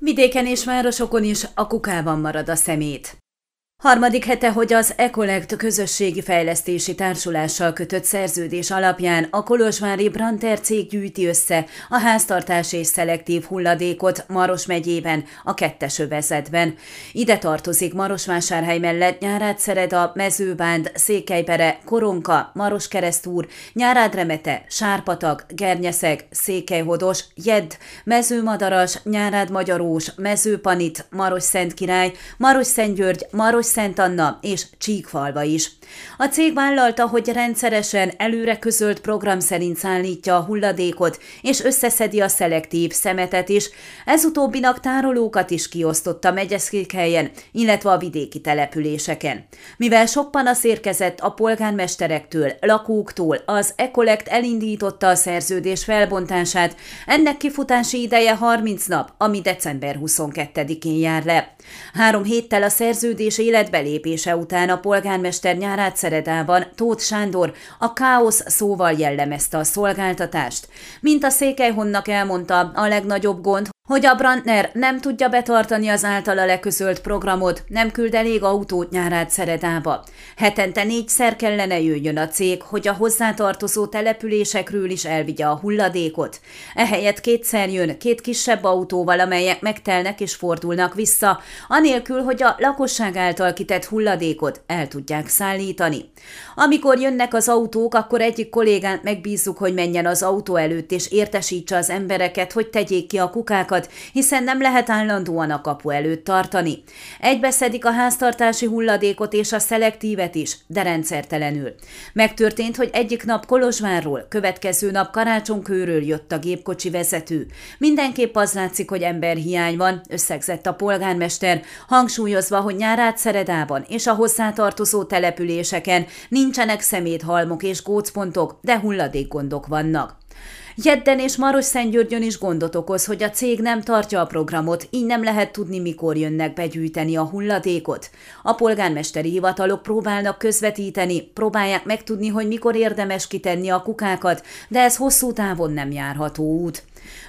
Vidéken és városokon is a kukában marad a szemét. Harmadik hete, hogy az Ecolect közösségi fejlesztési társulással kötött szerződés alapján a Kolozsvári Branter cég gyűjti össze a háztartás és szelektív hulladékot Maros megyében, a kettes övezetben. Ide tartozik Marosvásárhely mellett Nyárádszereda, Mezőbánd, Székelypere, Koronka, Maroskeresztúr, Nyárádremete, Sárpatag, Gernyeszeg, Székelyhodos, Jedd, Mezőmadaras, Nyárád Magyarós, Mezőpanit, Maros Szentkirály, Maros Szentgyörgy, Maros Szent Anna és Csíkfalva is. A cég vállalta, hogy rendszeresen előre közölt program szerint szállítja a hulladékot, és összeszedi a szelektív szemetet is, ez utóbbinak tárolókat is kiosztotta megyeszékhelyen, illetve a vidéki településeken. Mivel sok panasz érkezett a polgármesterektől, lakóktól, az Ecolect elindította a szerződés felbontását, ennek kifutási ideje 30 nap, ami december 22-én jár le. Három héttel a szerződés életbelépése után a polgármester nyárát Szeredában Tóth Sándor a káosz szóval jellemezte a szolgáltatást. Mint a Székelyhonnak elmondta, a legnagyobb gond, hogy a Brandner nem tudja betartani az általa leközölt programot, nem küld elég autót nyárát Szeredába. Hetente négyszer kellene jöjjön a cég, hogy a hozzátartozó településekről is elvigye a hulladékot. Ehelyett kétszer jön két kisebb autóval, amelyek megtelnek és fordulnak vissza, anélkül, hogy a lakosság által kitett hulladékot el tudják szállítani. Amikor jönnek az autók, akkor egyik kollégát megbízzuk, hogy menjen az autó előtt és értesítse az embereket, hogy tegyék ki a kukákat, államokat, hiszen nem lehet állandóan a kapu előtt tartani. Egybeszedik a háztartási hulladékot és a szelektívet is, de rendszertelenül. Megtörtént, hogy egyik nap Kolozsvárról, következő nap Karácsonkőről jött a gépkocsi vezető. Mindenképp az látszik, hogy emberhiány van, összegzett a polgármester, hangsúlyozva, hogy nyárát Szeredában és a hozzátartozó településeken nincsenek szeméthalmok és gócpontok, de hulladékgondok vannak. Jedden és Maros-Szentgyörgyön is gondot okoz, hogy a cég nem tartja a programot, így nem lehet tudni, mikor jönnek begyűjteni a hulladékot. A polgármesteri hivatalok próbálnak közvetíteni, próbálják megtudni, hogy mikor érdemes kitenni a kukákat, de ez hosszú távon nem járható út.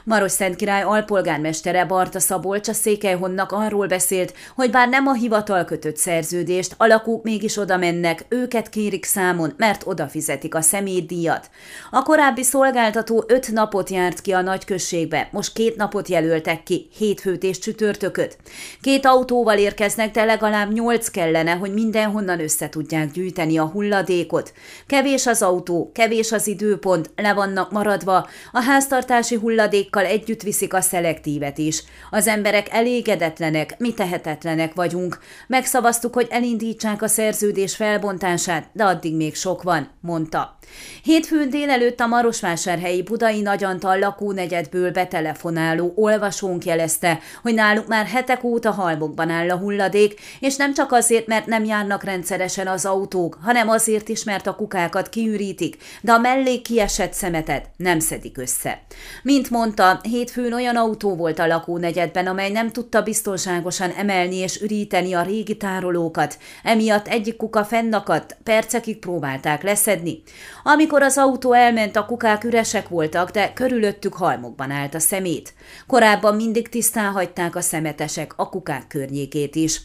Maros Szent Király alpolgármestere Barta Szabolcs a Székelyhonnak arról beszélt, hogy bár nem a hivatal kötött szerződést, alakúk mégis oda mennek, őket kérik számon, mert oda fizetik a szemétdíjat. A korábbi szolgáltató öt napot járt ki a nagyközségbe, most két napot jelöltek ki, hétfőt és csütörtököt. Két autóval érkeznek, de legalább nyolc kellene, hogy mindenhonnan össze tudják gyűjteni a hulladékot. Kevés az autó, kevés az időpont, le vannak maradva, a háztartási hulladékkal együtt viszik a szelektívet is. Az emberek elégedetlenek, mi tehetetlenek vagyunk. Megszavaztuk, hogy elindítsák a szerződés felbontását, de addig még sok van, mondta. Hétfőn délelőtt a Marosvásárhelyi Budai Nagyantal lakónegyedből betelefonáló olvasónk jelezte, hogy náluk már hetek óta halmokban áll a hulladék, és nem csak azért, mert nem járnak rendszeresen az autók, hanem azért is, mert a kukákat kiürítik, de a mellé kiesett szemetet nem szedik össze. Mint mondta, hétfőn olyan autó volt a lakónegyedben, amely nem tudta biztonságosan emelni és üríteni a régi tárolókat, emiatt egyik kuka fennakadt, percekig próbálták leszedni. Amikor az autó elment, a kukák üresek voltak, de körülöttük halmokban állt a szemét. Korábban mindig tisztán hagyták a szemetesek a kukák környékét is.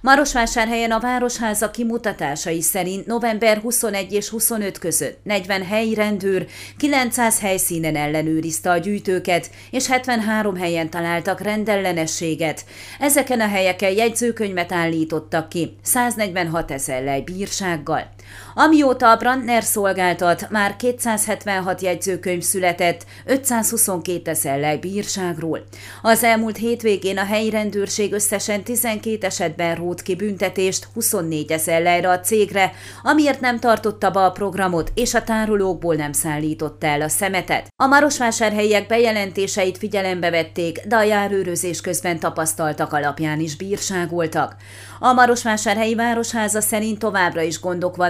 Marosvásárhelyen a Városháza kimutatásai szerint november 21 és 25 között 40 helyi rendőr 900 helyszínen ellenőrizte a gyűjtőket, és 73 helyen találtak rendellenességet. Ezeken a helyeken jegyzőkönyvet állítottak ki 146 ezer lej bírsággal. Amióta a Brandner szolgáltat, már 276 jegyzőkönyv született 522 ezer lej bírságról. Az elmúlt hétvégén a helyi rendőrség összesen 12 esetben rót ki büntetést 24 ezer lejre a cégre, amiért nem tartotta be a programot, és a tárolókból nem szállította el a szemetet. A marosvásárhelyiek bejelentéseit figyelembe vették, de a járőrözés közben tapasztaltak alapján is bírságoltak. A Marosvásárhelyi Városháza szerint továbbra is gondok